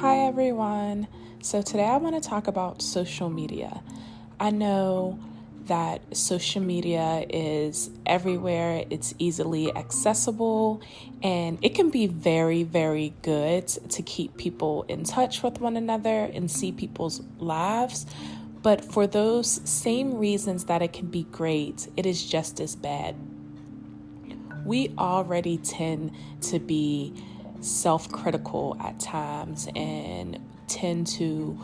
Hi, everyone. So, today I want to talk about social media. I know that social media is everywhere, it's easily accessible, and it can be very, very good to keep people in touch with one another and see people's lives. But for those same reasons that it can be great, it is just as bad. We already tend to be self critical at times and tend to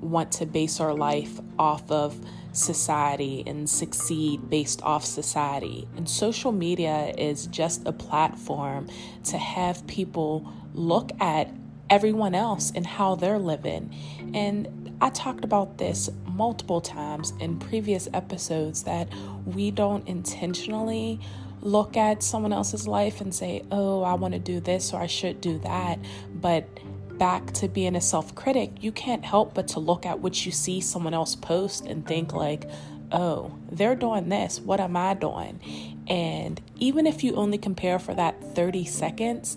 want to base our life off of society and succeed based off society. And social media is just a platform to have people look at everyone else and how they're living. And I talked about this multiple times in previous episodes that we don't intentionally look at someone else's life and say, oh, I want to do this or I should do that. But back to being a self critic, you can't help but to look at what you see someone else post and think, like, oh, they're doing this. What am I doing? And even if you only compare for that 30 seconds,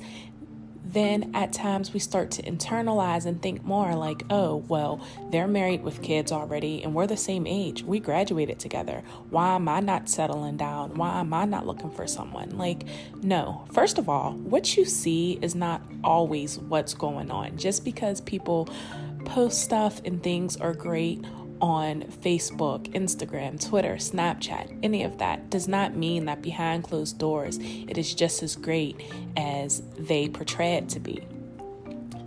then at times we start to internalize and think more like, oh, well, they're married with kids already and we're the same age. We graduated together. Why am I not settling down? Why am I not looking for someone? Like, no. First of all, what you see is not always what's going on. Just because people post stuff and things are great on Facebook, Instagram, Twitter, Snapchat, any of that does not mean that behind closed doors it is just as great as they portray it to be.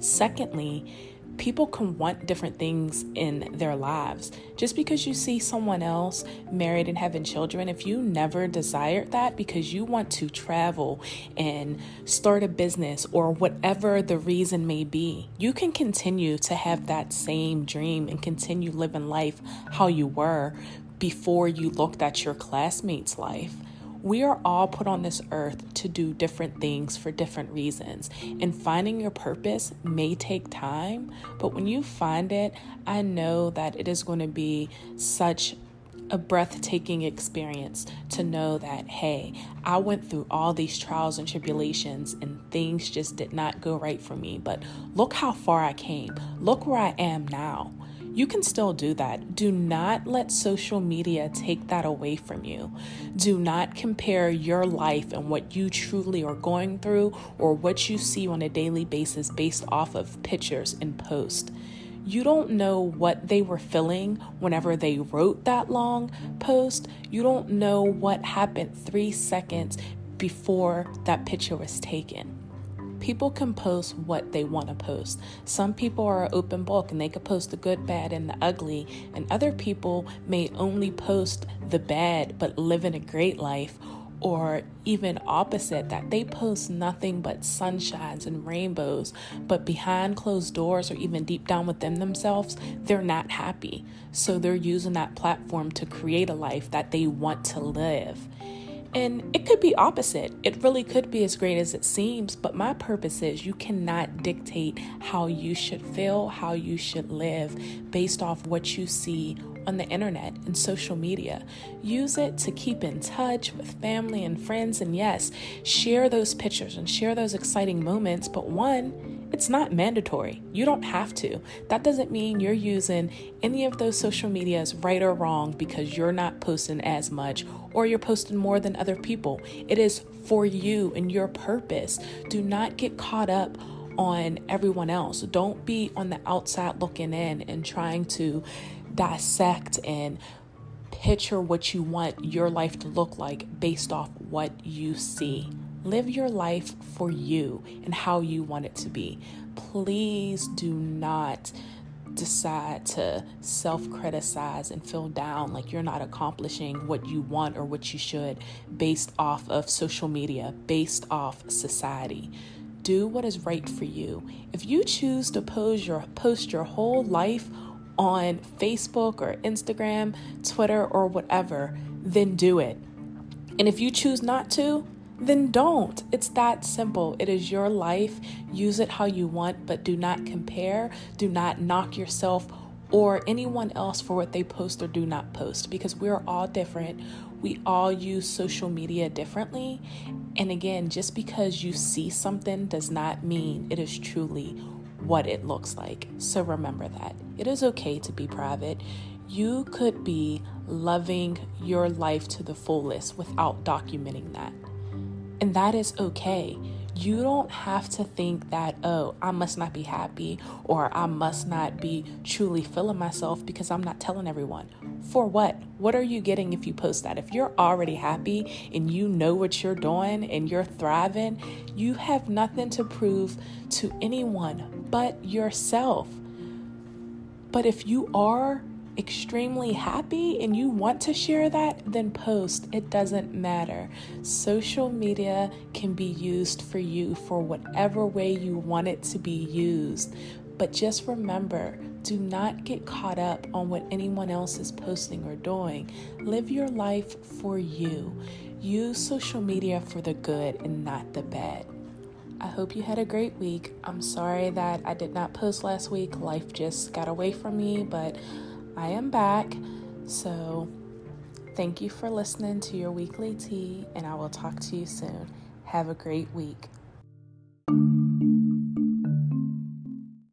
Secondly, people can want different things in their lives. Just because you see someone else married and having children, if you never desired that because you want to travel and start a business or whatever the reason may be, you can continue to have that same dream and continue living life how you were before you looked at your classmates' life. We are all put on this earth to do different things for different reasons, and finding your purpose may take time, but when you find it, I know that it is going to be such a breathtaking experience to know that, hey, I went through all these trials and tribulations and things just did not go right for me. But look how far I came. Look where I am now you can still do that. Do not let social media take that away from you. Do not compare your life and what you truly are going through or what you see on a daily basis based off of pictures and posts. You don't know what they were feeling whenever they wrote that long post. You don't know what happened three seconds before that picture was taken people can post what they want to post. Some people are open book and they can post the good, bad, and the ugly, and other people may only post the bad but living a great life. Or even opposite, that they post nothing but sunshines and rainbows, but behind closed doors or even deep down within themselves, they're not happy. So they're using that platform to create a life that they want to live. And it could be opposite. It really could be as great as it seems, but my purpose is you cannot dictate how you should feel, how you should live based off what you see on the internet and social media. Use it to keep in touch with family and friends, and yes, share those pictures and share those exciting moments. But one, it's not mandatory. You don't have to. That doesn't mean you're using any of those social medias right or wrong because you're not posting as much or you're posting more than other people. It is for you and your purpose. Do not get caught up on everyone else. Don't be on the outside looking in and trying to dissect and picture what you want your life to look like based off what you see. Live your life for you and how you want it to be. Please do not decide to self criticize and feel down like you're not accomplishing what you want or what you should based off of social media, based off society. Do what is right for you. If you choose to pose your post your whole life on Facebook or Instagram, Twitter or whatever, then do it. And if you choose not to, then don't. It's that simple. It is your life. Use it how you want, but do not compare. Do not knock yourself or anyone else for what they post or do not post because we're all different. We all use social media differently. And again, just because you see something does not mean it is truly what it looks like. So remember that. It is okay to be private. You could be loving your life to the fullest without documenting that. And that is okay. You don't have to think that, oh, I must not be happy or I must not be truly feeling myself because I'm not telling everyone. For what? What are you getting if you post that? If you're already happy and you know what you're doing and you're thriving, you have nothing to prove to anyone but yourself. But if you are extremely happy and you want to share that, then post. It doesn't matter. Social media can be used for you for whatever way you want it to be used. But just remember do not get caught up on what anyone else is posting or doing. Live your life for you. Use social media for the good and not the bad. I hope you had a great week. I'm sorry that I did not post last week. Life just got away from me, but I am back. So, thank you for listening to your weekly tea, and I will talk to you soon. Have a great week.